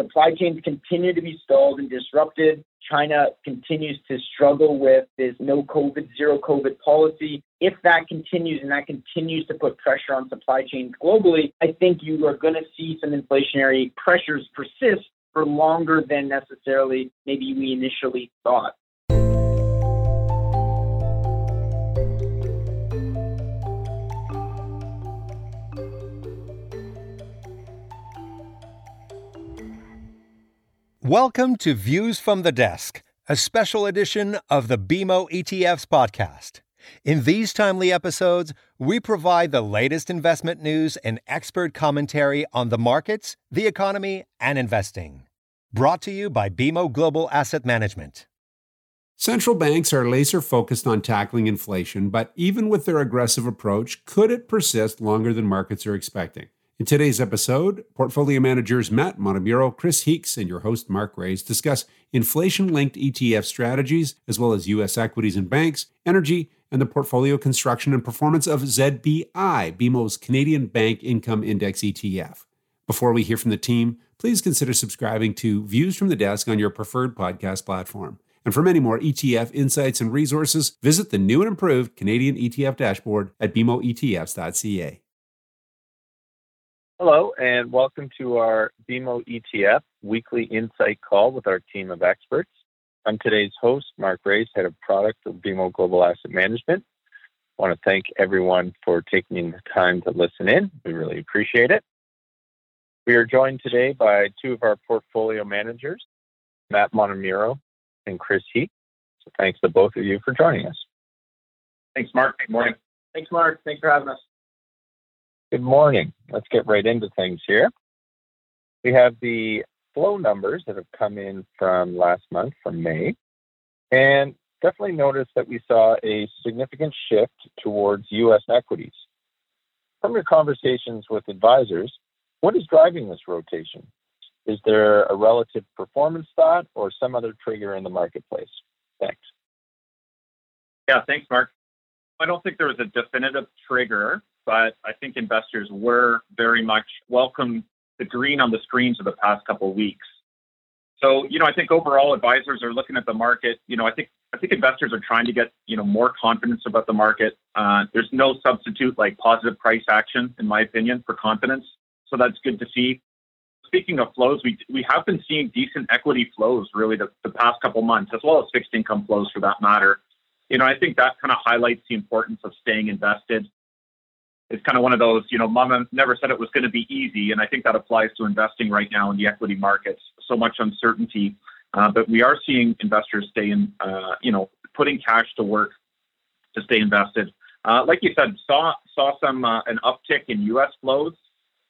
Supply chains continue to be stalled and disrupted. China continues to struggle with this no COVID, zero COVID policy. If that continues and that continues to put pressure on supply chains globally, I think you are going to see some inflationary pressures persist for longer than necessarily maybe we initially thought. Welcome to Views from the Desk, a special edition of the BMO ETFs podcast. In these timely episodes, we provide the latest investment news and expert commentary on the markets, the economy, and investing. Brought to you by BMO Global Asset Management. Central banks are laser focused on tackling inflation, but even with their aggressive approach, could it persist longer than markets are expecting? In today's episode, portfolio managers Matt Montemurro, Chris Heeks, and your host Mark Raes discuss inflation linked ETF strategies, as well as U.S. equities and banks, energy, and the portfolio construction and performance of ZBI, BMO's Canadian Bank Income Index ETF. Before we hear from the team, please consider subscribing to Views from the Desk on your preferred podcast platform. And for many more ETF insights and resources, visit the new and improved Canadian ETF dashboard at bmoetfs.ca. Hello, and welcome to our BMO ETF weekly insight call with our team of experts. I'm today's host, Mark Raes, head of product of BMO Global Asset Management. I want to thank everyone for taking the time to listen in. We really appreciate it. We are joined today by two of our portfolio managers, Matt Montemurro and Chris Heeks. So thanks to both of you for joining us. Thanks, Mark. Good morning. Thanks, Mark. Thanks for having us. Good morning. Let's get right into things here. We have the flow numbers that have come in from last month, from May, and definitely noticed that we saw a significant shift towards U.S. equities. From your conversations with advisors, what is driving this rotation? Is there a relative performance thought or some other trigger in the marketplace? Thanks. Yeah, thanks, Mark. I don't think there was a definitive trigger but I think investors were very much welcome the green on the screens of the past couple of weeks. So, you know, I think overall advisors are looking at the market. You know, I think I think investors are trying to get you know more confidence about the market. Uh, there's no substitute like positive price action, in my opinion, for confidence. So that's good to see. Speaking of flows, we we have been seeing decent equity flows really the, the past couple months, as well as fixed income flows for that matter. You know, I think that kind of highlights the importance of staying invested it's kind of one of those, you know, mama never said it was going to be easy. And I think that applies to investing right now in the equity markets. So much uncertainty. Uh, but we are seeing investors stay in, uh, you know, putting cash to work to stay invested. Uh, like you said, saw saw some uh, an uptick in U.S. flows.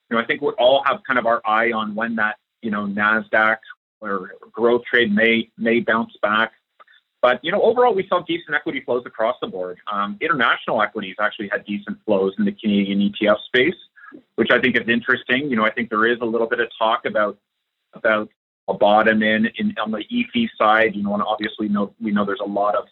You know, I think we all have kind of our eye on when that, you know, Nasdaq or growth trade may may bounce back. But you know, overall, we saw decent equity flows across the board. Um, international equities actually had decent flows in the Canadian ETF space, which I think is interesting. You know, I think there is a little bit of talk about about a bottom in, in on the EAFE side. You know, and obviously, know we know there's a lot of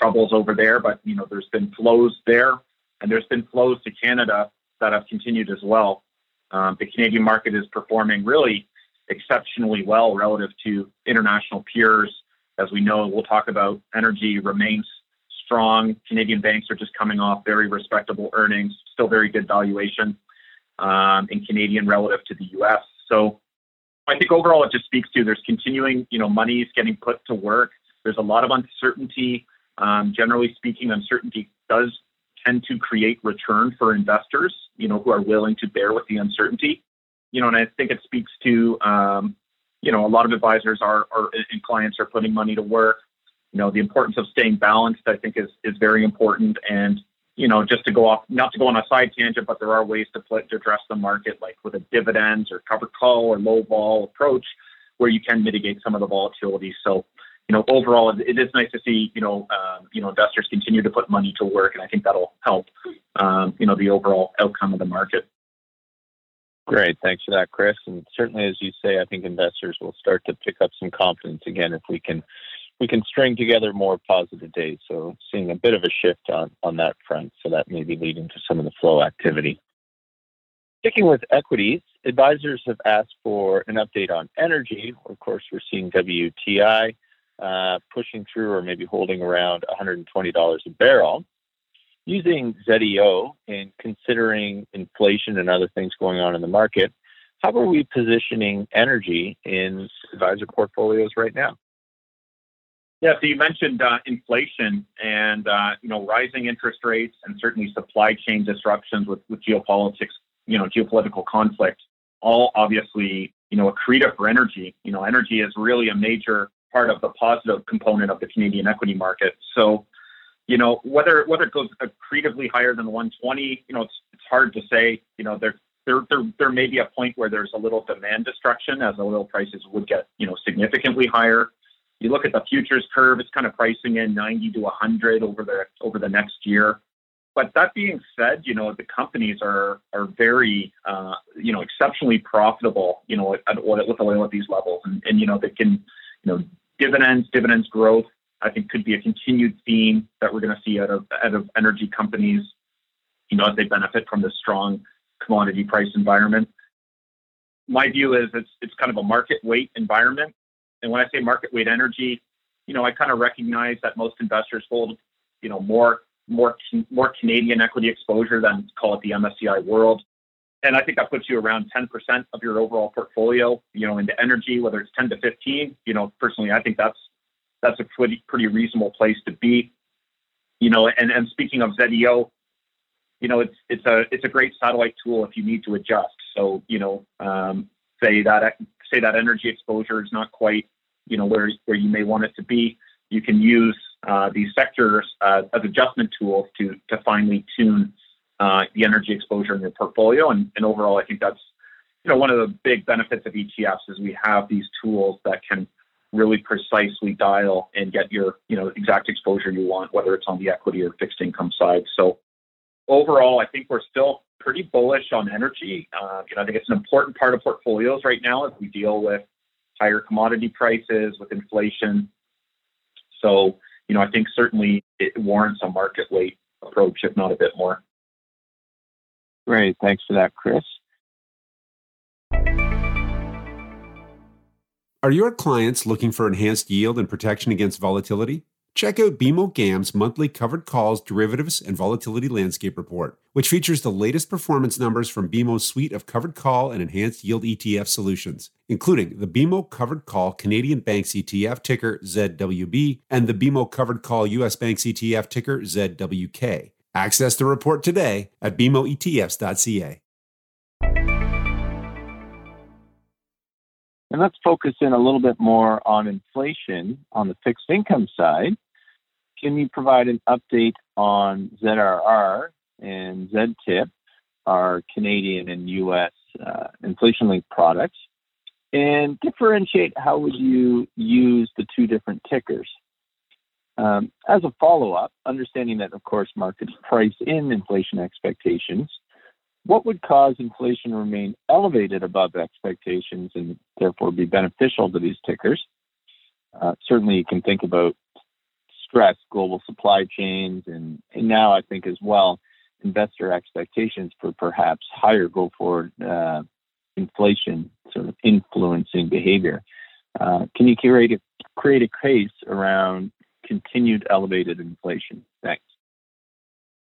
troubles over there, but you know, there's been flows there, and there's been flows to Canada that have continued as well. Um, the Canadian market is performing really exceptionally well relative to international peers as we know, we'll talk about energy remains strong. Canadian banks are just coming off very respectable earnings, still very good valuation um, in Canadian relative to the U.S. So I think overall it just speaks to there's continuing, you know, money is getting put to work. There's a lot of uncertainty. Um, generally speaking, uncertainty does tend to create return for investors, you know, who are willing to bear with the uncertainty. You know, and I think it speaks to um, you know, a lot of advisors are, are and clients are putting money to work. You know, the importance of staying balanced, I think, is is very important. And you know, just to go off, not to go on a side tangent, but there are ways to put to address the market, like with a dividends or covered call or low vol approach, where you can mitigate some of the volatility. So, you know, overall, it is nice to see you know, um, you know, investors continue to put money to work, and I think that'll help, um, you know, the overall outcome of the market. Great. Thanks for that, Chris. And certainly, as you say, I think investors will start to pick up some confidence again if we can we can string together more positive days. So seeing a bit of a shift on, on that front. So that may be leading to some of the flow activity. Sticking with equities, advisors have asked for an update on energy. Of course, we're seeing WTI uh, pushing through or maybe holding around $120 a barrel. Using ZEO and considering inflation and other things going on in the market, how are we positioning energy in advisor portfolios right now? Yeah, so you mentioned uh, inflation and uh, you know rising interest rates and certainly supply chain disruptions with, with geopolitics, you know geopolitical conflict, all obviously you know accretive for energy. You know, energy is really a major part of the positive component of the Canadian equity market. So, you know whether whether it goes accretively higher than 120, you know it's it's hard to say. You know there there there there may be a point where there's a little demand destruction as oil prices would get you know significantly higher you look at the futures curve; it's kind of pricing in 90 to 100 over the over the next year. But that being said, you know the companies are are very uh, you know exceptionally profitable. You know at, at, oil at these levels, and, and you know they can you know dividends dividends growth. I think could be a continued theme that we're going to see out of out of energy companies. You know as they benefit from the strong commodity price environment. My view is it's it's kind of a market weight environment and when I say market weight energy, you know, I kind of recognize that most investors hold, you know, more more more Canadian equity exposure than call it the MSCI World. And I think that puts you around 10% of your overall portfolio, you know, into energy, whether it's 10 to 15. You know, personally, I think that's that's a pretty pretty reasonable place to be. You know, and and speaking of ZEO, you know, it's it's a it's a great satellite tool if you need to adjust. So, you know, um, say that say that energy exposure is not quite, you know, where where you may want it to be, you can use uh, these sectors uh, as adjustment tools to to finely tune uh, the energy exposure in your portfolio. And, and overall, I think that's you know one of the big benefits of ETFs is we have these tools that can really precisely dial and get your you know exact exposure you want, whether it's on the equity or fixed income side. So overall, I think we're still pretty bullish on energy. Uh, you know, I think it's an important part of portfolios right now as we deal with higher commodity prices, with inflation. So, you know, I think certainly it warrants a market weight approach, if not a bit more. Great. Thanks for that, Chris. Are your clients looking for enhanced yield and protection against volatility? Check out BMO GAM's monthly covered calls, derivatives, and volatility landscape report, which features the latest performance numbers from BMO's suite of covered call and enhanced yield ETF solutions, including the BMO Covered Call Canadian Banks ETF ticker ZWB and the BMO Covered Call US Banks ETF ticker ZWK. Access the report today at bmoetfs.ca. And let's focus in a little bit more on inflation on the fixed income side. Can you provide an update on ZRR and ZTIP, our Canadian and US uh, inflation linked products, and differentiate how would you use the two different tickers? Um, as a follow up, understanding that, of course, markets price in inflation expectations, what would cause inflation to remain elevated above expectations and therefore be beneficial to these tickers? Uh, certainly, you can think about stress, global supply chains, and, and now I think as well, investor expectations for perhaps higher go forward uh, inflation sort of influencing behavior. Uh, can you create a, create a case around continued elevated inflation? Thanks.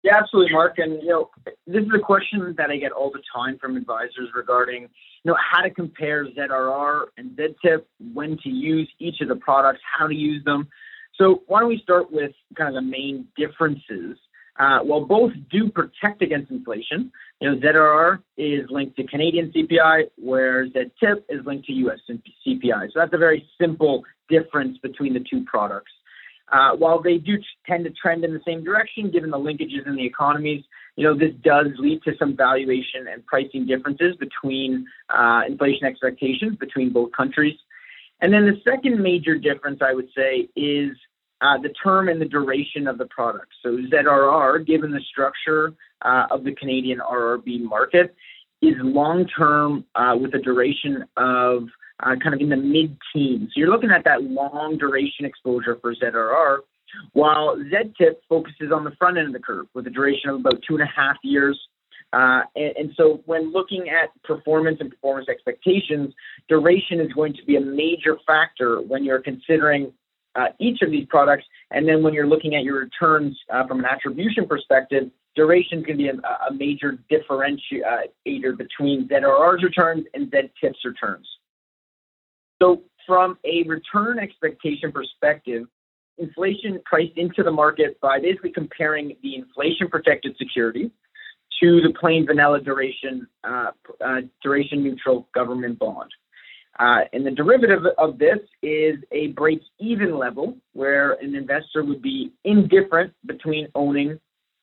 Yeah, absolutely, Mark. And you know, this is a question that I get all the time from advisors regarding, you know, how to compare ZRR and ZTIP, when to use each of the products, how to use them. So why don't we start with kind of the main differences? Uh, while both do protect against inflation, you know, ZRR is linked to Canadian CPI, whereas ZTIP is linked to US CPI. So that's a very simple difference between the two products. Uh, while they do tend to trend in the same direction, given the linkages in the economies, you know this does lead to some valuation and pricing differences between uh, inflation expectations between both countries. And then the second major difference, I would say, is uh, the term and the duration of the product. So ZRR, given the structure uh, of the Canadian RRB market, is long term uh, with a duration of uh, kind of in the mid teens. So you're looking at that long duration exposure for ZRR, while ZTIP focuses on the front end of the curve with a duration of about two and a half years. Uh, and, and, so when looking at performance and performance expectations, duration is going to be a major factor when you're considering uh, each of these products. And then when you're looking at your returns uh, from an attribution perspective, duration can be a, a major differentiator between ZRR's returns and ZTIP's returns. So from a return expectation perspective, inflation priced into the market by basically comparing the inflation protected security to the plain vanilla duration uh, uh, duration neutral government bond. Uh, and the derivative of this is a break even level where an investor would be indifferent between owning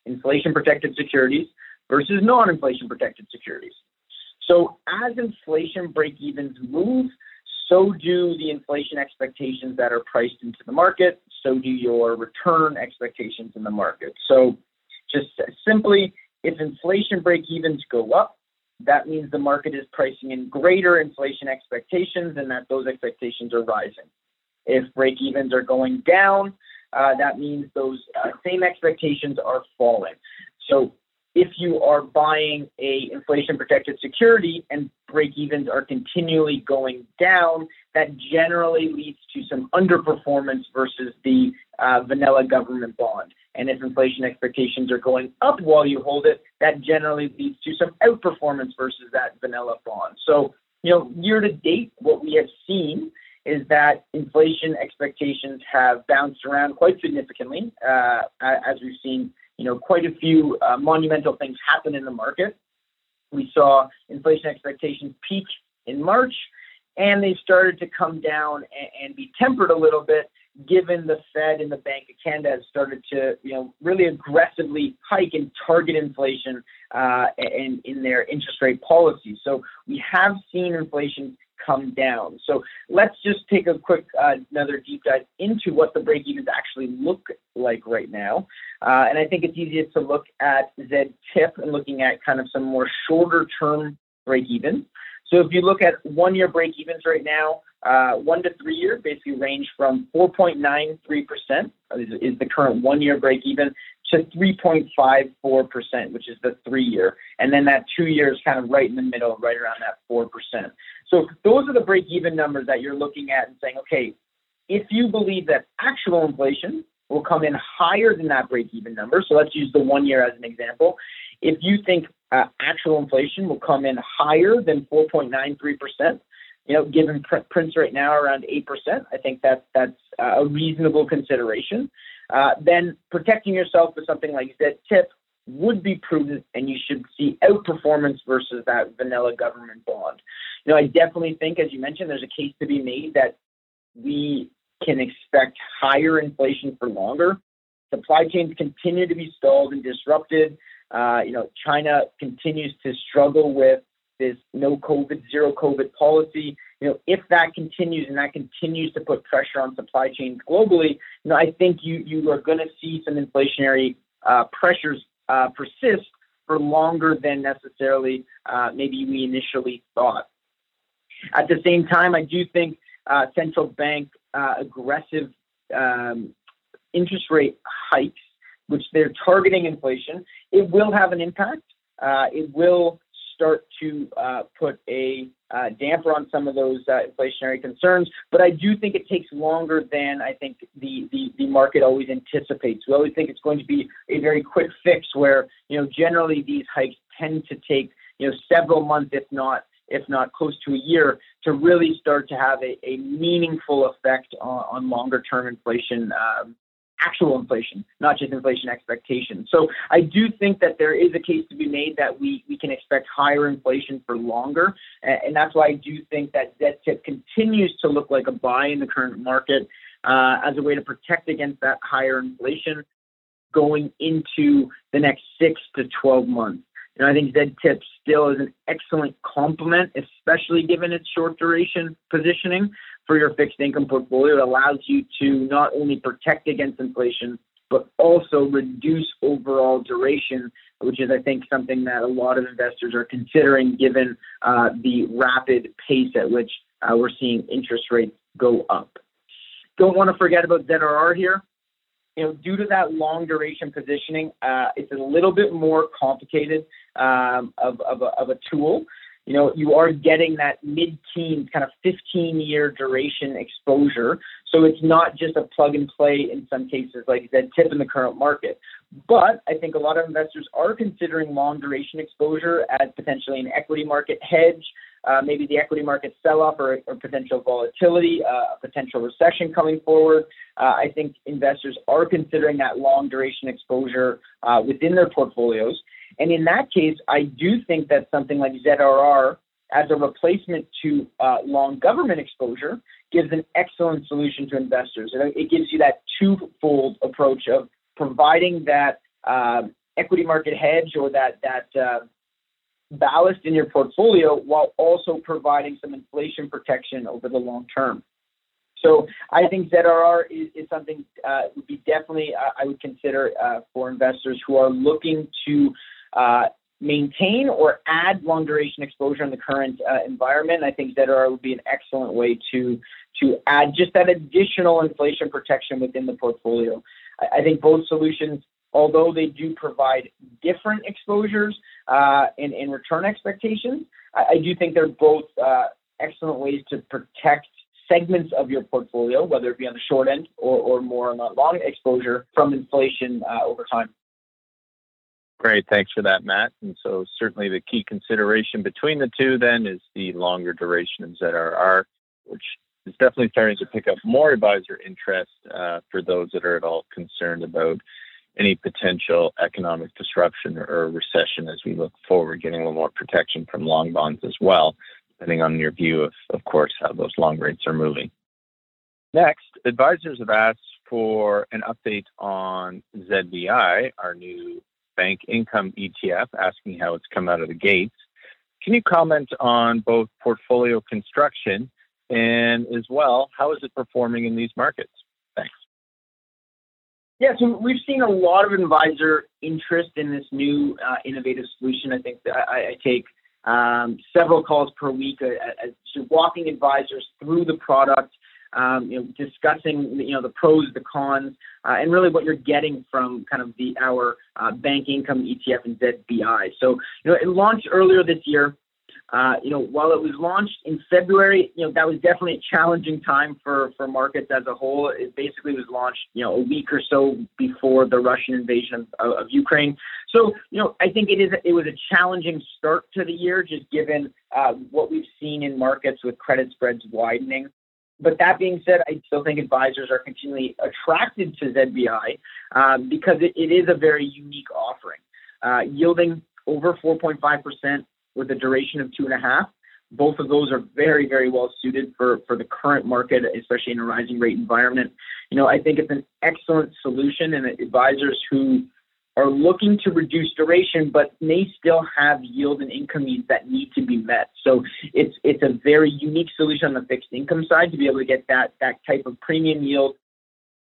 inflation protected securities versus non inflation protected securities. So as inflation break evens move, so do the inflation expectations that are priced into the market, so do your return expectations in the market. So just simply, if inflation break evens go up, that means the market is pricing in greater inflation expectations and that those expectations are rising. If break evens are going down, uh, that means those uh, same expectations are falling. So if you are buying a inflation protected security and break evens are continually going down, that generally leads to some underperformance versus the uh, vanilla government bond. And if inflation expectations are going up while you hold it, that generally leads to some outperformance versus that vanilla bond. So, you know, year to date, what we have seen is that inflation expectations have bounced around quite significantly, uh, as we've seen, you know, quite a few uh, monumental things happen in the market. We saw inflation expectations peak in March, and they started to come down and, and be tempered a little bit given the Fed and the Bank of Canada has started to, you know, really aggressively hike and target inflation uh, in, in their interest rate policy. So we have seen inflation come down. So let's just take a quick uh, another deep dive into what the break evens actually look like right now. Uh, and I think it's easiest to look at Z tip and looking at kind of some more shorter term break even. So if you look at one year break evens right now, uh, one to three year basically range from 4.93% is, is the current one year break even to 3.54%, which is the three year. And then that two year is kind of right in the middle, right around that 4%. So those are the break even numbers that you're looking at and saying, okay, if you believe that actual inflation will come in higher than that break even number, so let's use the one year as an example. If you think uh, actual inflation will come in higher than 4.93%, you know, given pr- prints right now around 8%, I think that that's a reasonable consideration. Uh, then protecting yourself with something like ZTIP would be prudent, and you should see outperformance versus that vanilla government bond. You know, I definitely think, as you mentioned, there's a case to be made that we can expect higher inflation for longer. Supply chains continue to be stalled and disrupted. Uh, you know, China continues to struggle with this no COVID, zero COVID policy. You know, if that continues and that continues to put pressure on supply chains globally, you know, I think you you are going to see some inflationary uh, pressures uh, persist for longer than necessarily uh, maybe we initially thought. At the same time, I do think uh, central bank uh, aggressive um, interest rate hikes, which they're targeting inflation, it will have an impact. Uh, it will start to uh, put a uh, damper on some of those uh, inflationary concerns. But I do think it takes longer than I think the, the, the market always anticipates. We always think it's going to be a very quick fix where, you know, generally these hikes tend to take, you know, several months, if not if not close to a year, to really start to have a, a meaningful effect on, on longer term inflation um, actual inflation, not just inflation expectations. So I do think that there is a case to be made that we, we can expect higher inflation for longer. And that's why I do think that ZTIP continues to look like a buy in the current market uh, as a way to protect against that higher inflation going into the next six to 12 months. And I think ZTIP still is an excellent complement, especially given its short duration positioning for your fixed income portfolio. It allows you to not only protect against inflation, but also reduce overall duration, which is, I think, something that a lot of investors are considering given uh, the rapid pace at which uh, we're seeing interest rates go up. Don't want to forget about ZRR here you know, due to that long duration positioning, uh, it's a little bit more complicated um, of, of, a, of a tool. You know, you are getting that mid-teen kind of 15-year duration exposure. So it's not just a plug and play in some cases like that tip in the current market. But I think a lot of investors are considering long duration exposure as potentially an equity market hedge, uh, maybe the equity market sell off or, or, potential volatility, uh, a potential recession coming forward. Uh, I think investors are considering that long duration exposure uh, within their portfolios. And in that case, I do think that something like ZRR as a replacement to uh, long government exposure gives an excellent solution to investors. It gives you that twofold approach of providing that uh, equity market hedge or that that uh, ballast in your portfolio while also providing some inflation protection over the long term. So I think ZRR is, is something uh, would be definitely uh, I would consider uh, for investors who are looking to uh, maintain or add long duration exposure in the current uh, environment. I think ZRR would be an excellent way to to add just that additional inflation protection within the portfolio. I, I think both solutions, although they do provide different exposures uh, and, and return expectations, I, I do think they're both uh, excellent ways to protect segments of your portfolio, whether it be on the short end or, or more on the long exposure from inflation uh, over time. Great. Thanks for that, Matt. And so certainly the key consideration between the two then is the longer duration of ZRR, which is definitely starting to pick up more advisor interest uh, for those that are at all concerned about any potential economic disruption or recession as we look forward, getting a little more protection from long bonds as well, depending on your view of, of course, how those long rates are moving. Next, advisors have asked for an update on ZBI, our new Bank Income ETF, asking how it's come out of the gates. Can you comment on both portfolio construction and as well, how is it performing in these markets? Yeah, so we've seen a lot of advisor interest in this new uh, innovative solution. I think I, I take um, several calls per week, uh, uh, walking advisors through the product, um, you know, discussing you know the pros, the cons, uh, and really what you're getting from kind of the our uh, bank income ETF and ZBI. So you know, it launched earlier this year. Uh, you know, while it was launched in February, you know that was definitely a challenging time for for markets as a whole. It basically was launched, you know, a week or so before the Russian invasion of, of Ukraine. So, you know, I think it is it was a challenging start to the year, just given uh, what we've seen in markets with credit spreads widening. But that being said, I still think advisors are continually attracted to ZBI um, because it, it is a very unique offering, uh, yielding over 4.5% with a duration of two and a half. Both of those are very, very well suited for, for the current market, especially in a rising rate environment. You know, I think it's an excellent solution, and advisors who are looking to reduce duration, but may still have yield and income needs that need to be met. So it's it's a very unique solution on the fixed income side to be able to get that that type of premium yield,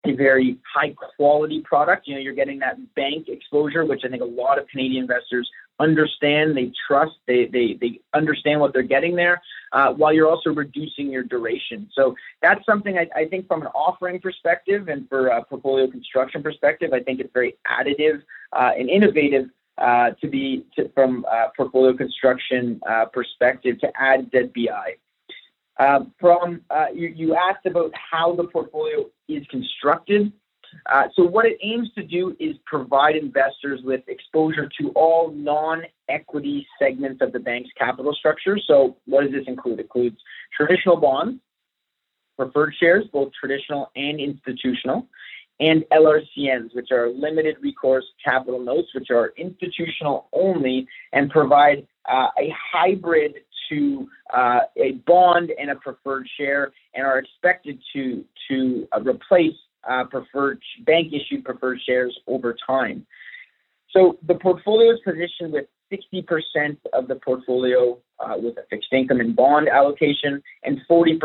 a very high quality product. You know, you're getting that bank exposure, which I think a lot of Canadian investors understand, they trust, they they they understand what they're getting there, uh, while you're also reducing your duration. So that's something I, I think from an offering perspective and for a portfolio construction perspective, I think it's very additive uh, and innovative uh, to be to, from a portfolio construction uh, perspective to add ZBI. Uh, from uh, you, you asked about how the portfolio is constructed. Uh, so what it aims to do is provide investors with exposure to all non-equity segments of the bank's capital structure. So what does this include? It includes traditional bonds, preferred shares, both traditional and institutional, and LRCNs, which are limited recourse capital notes, which are institutional only and provide uh, a hybrid to uh, a bond and a preferred share and are expected to to uh, replace uh, preferred bank issued preferred shares over time. So the portfolio is positioned with 60% of the portfolio uh, with a fixed income and bond allocation, and 40%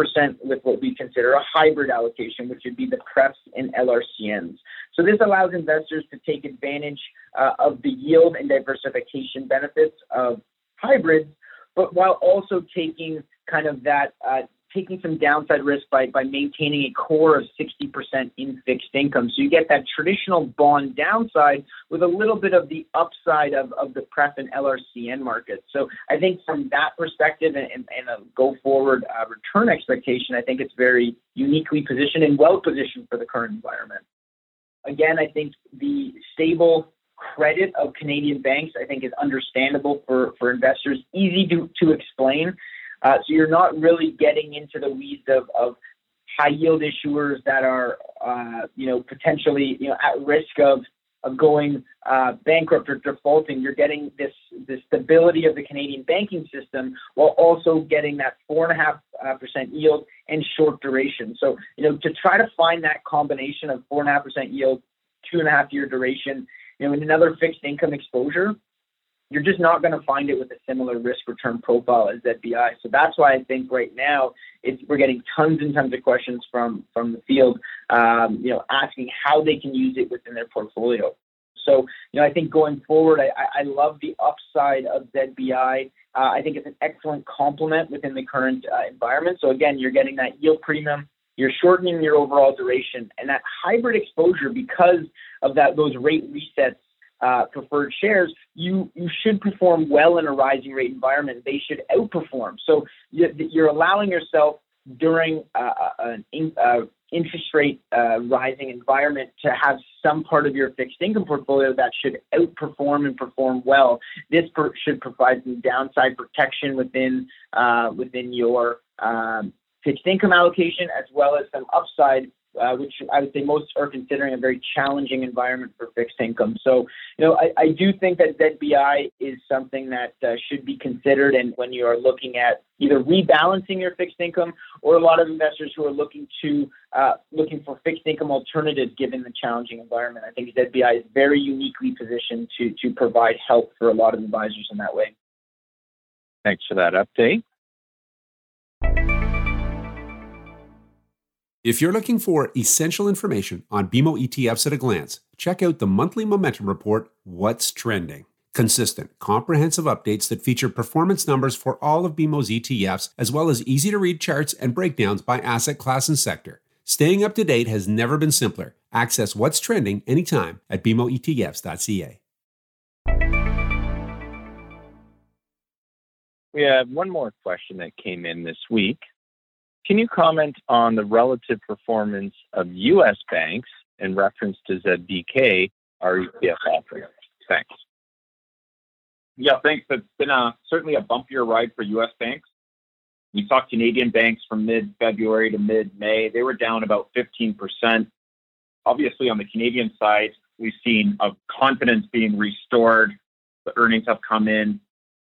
with what we consider a hybrid allocation, which would be the prefs and LRCNs. So this allows investors to take advantage uh, of the yield and diversification benefits of hybrids, but while also taking kind of that uh, taking some downside risk by, by maintaining a core of 60% in fixed income. So you get that traditional bond downside with a little bit of the upside of, of the pref and LRCN market. So I think from that perspective and, and, and a go forward uh, return expectation, I think it's very uniquely positioned and well positioned for the current environment. Again, I think the stable credit of Canadian banks, I think, is understandable for, for investors, easy to, to explain. Uh, so you're not really getting into the weeds of, of high yield issuers that are, uh, you know, potentially, you know, at risk of, of going uh, bankrupt or defaulting. You're getting this, this stability of the Canadian banking system while also getting that four and a half uh, percent yield and short duration. So, you know, to try to find that combination of four and a half percent yield, two and a half year duration, you know, in another fixed income exposure, you're just not going to find it with a similar risk return profile as ZBI. So that's why I think right now we're getting tons and tons of questions from from the field, um, you know, asking how they can use it within their portfolio. So you know, I think going forward, I, I love the upside of ZBI. Uh, I think it's an excellent complement within the current uh, environment. So again, you're getting that yield premium. You're shortening your overall duration and that hybrid exposure because of that those rate resets uh, preferred shares, you you should perform well in a rising rate environment. They should outperform. So you're allowing yourself during uh, uh, an in, uh, interest rate uh, rising environment to have some part of your fixed income portfolio that should outperform and perform well. This per- should provide some downside protection within uh, within your um, fixed income allocation as well as some upside uh, which I would say most are considering a very challenging environment for fixed income. So, you know, I, I do think that ZBI is something that uh, should be considered. And when you are looking at either rebalancing your fixed income or a lot of investors who are looking to uh, looking for fixed income alternatives given the challenging environment, I think ZBI is very uniquely positioned to to provide help for a lot of advisors in that way. Thanks for that update. If you're looking for essential information on BMO ETFs at a glance, check out the monthly momentum report, What's Trending. Consistent, comprehensive updates that feature performance numbers for all of BMO's ETFs, as well as easy to read charts and breakdowns by asset class and sector. Staying up to date has never been simpler. Access what's trending anytime at bmoetfs.ca. We have one more question that came in this week can you comment on the relative performance of U.S. banks in reference to ZBK, our ETF offering? Thanks. Yeah, thanks. It's been a, certainly a bumpier ride for U.S. banks. We saw Canadian banks from mid February to mid May. They were down about 15%. Obviously, on the Canadian side, we've seen a confidence being restored. The earnings have come in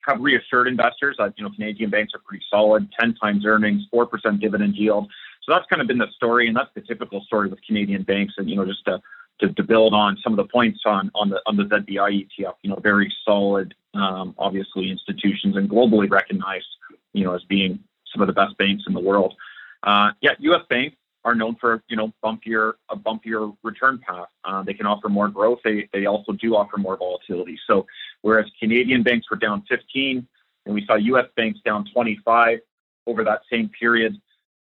have reassured investors that you know Canadian banks are pretty solid, 10 times earnings, 4% dividend yield. So that's kind of been the story, and that's the typical story with Canadian banks. And you know, just to to, to build on some of the points on on the on the ZBI ETF, you know, very solid, um, obviously institutions and globally recognized, you know, as being some of the best banks in the world. Uh, yeah, U.S. banks are known for you know bumpier a bumpier return path. Uh, they can offer more growth. They they also do offer more volatility. So whereas Canadian banks were down 15 and we saw U.S. banks down 25 over that same period,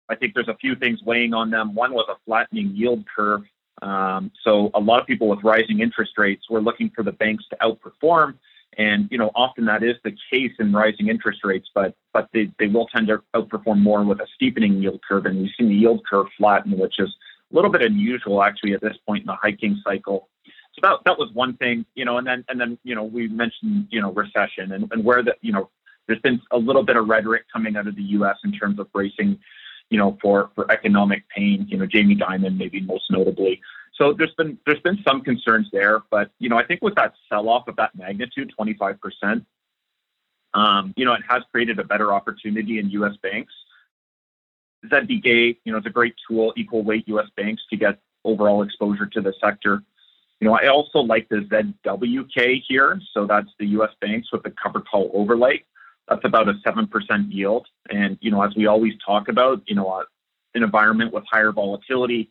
I think there's a few things weighing on them. One was a flattening yield curve. Um, so a lot of people with rising interest rates were looking for the banks to outperform and you know, often that is the case in rising interest rates, but but they, they will tend to outperform more with a steepening yield curve. And we've seen the yield curve flatten, which is a little bit unusual actually at this point in the hiking cycle. So that that was one thing, you know, and then and then you know we mentioned you know recession and, and where the you know there's been a little bit of rhetoric coming out of the U.S. in terms of bracing, you know, for for economic pain. You know, Jamie Dimon maybe most notably so there's been there's been some concerns there, but you know I think with that sell-off of that magnitude, 25 percent, um, you know it has created a better opportunity in U.S. banks. ZBK, you know, it's a great tool, equal weight U.S. banks to get overall exposure to the sector. You know, I also like the ZWK here. So that's the U.S. banks with the cover call overlay. That's about a 7% yield. And, you know, as we always talk about, you know, an environment with higher volatility,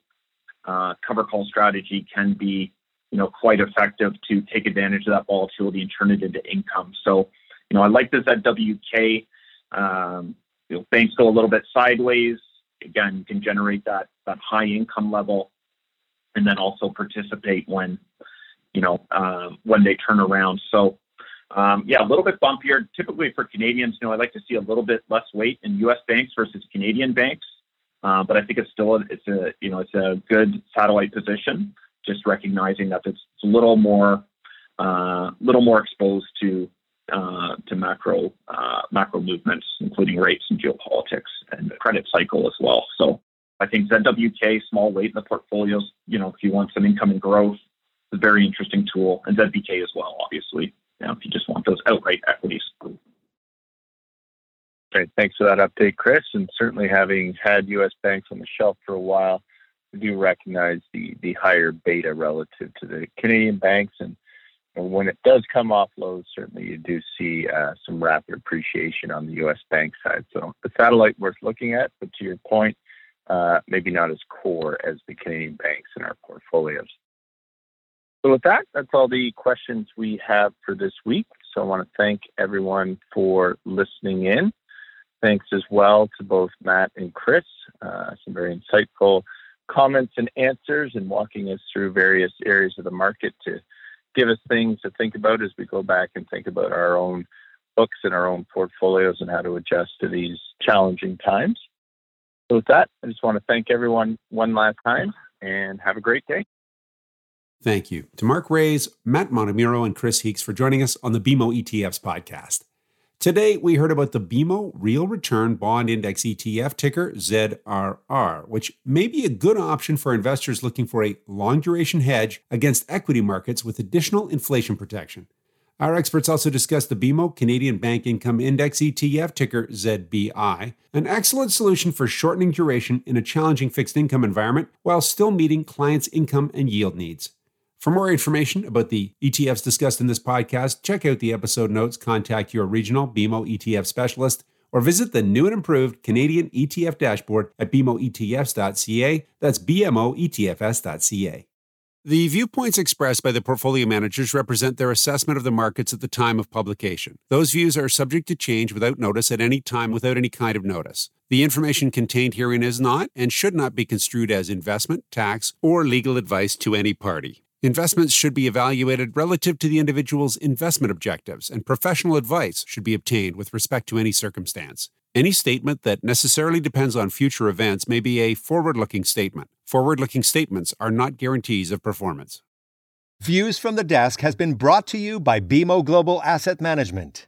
uh, cover call strategy can be, you know, quite effective to take advantage of that volatility and turn it into income. So, you know, I like this ZWK. Um, you know, banks go a little bit sideways, again, you can generate that that high income level, and then also participate when you know uh, when they turn around. So um, yeah, a little bit bumpier. Typically for Canadians, you know, I like to see a little bit less weight in U.S. banks versus Canadian banks, uh, but I think it's still a, it's a you know it's a good satellite position. Just recognizing that it's, it's a little more uh, little more exposed to uh, to macro uh, macro movements, including rates and geopolitics and the credit cycle as well. So I think ZWK, small weight in the portfolios, you know, if you want some income and growth, it's a very interesting tool, and ZBK as well, obviously, you know, if you just want those outright equities. Great. Thanks for that update, Chris. And certainly having had U.S. banks on the shelf for a while, we do recognize the, the higher beta relative to the Canadian banks. And, and when it does come off lows, certainly you do see uh, some rapid appreciation on the U.S. bank side. So the satellite worth looking at, but to your point, uh, maybe not as core as the Canadian banks in our portfolios. So, with that, that's all the questions we have for this week. So, I want to thank everyone for listening in. Thanks as well to both Matt and Chris. Uh, some very insightful comments and answers and walking us through various areas of the market to give us things to think about as we go back and think about our own books and our own portfolios and how to adjust to these challenging times. So, with that, I just want to thank everyone one last time and have a great day. Thank you to Mark Raes, Matt Montemurro, and Chris Heeks for joining us on the BMO ETFs podcast. Today, we heard about the BMO Real Return Bond Index ETF, ticker ZRR, which may be a good option for investors looking for a long duration hedge against equity markets with additional inflation protection. Our experts also discussed the BMO Canadian Bank Income Index ETF, ticker ZBI, an excellent solution for shortening duration in a challenging fixed income environment while still meeting clients' income and yield needs. For more information about the ETFs discussed in this podcast, check out the episode notes, contact your regional BMO ETF specialist, or visit the new and improved Canadian ETF dashboard at bmoetfs.ca. That's bmoetfs.ca. The viewpoints expressed by the portfolio managers represent their assessment of the markets at the time of publication. Those views are subject to change without notice at any time without any kind of notice. The information contained herein is not and should not be construed as investment, tax, or legal advice to any party. Investments should be evaluated relative to the individual's investment objectives, and professional advice should be obtained with respect to any circumstance. Any statement that necessarily depends on future events may be a forward looking statement. Forward looking statements are not guarantees of performance. Views from the Desk has been brought to you by BMO Global Asset Management.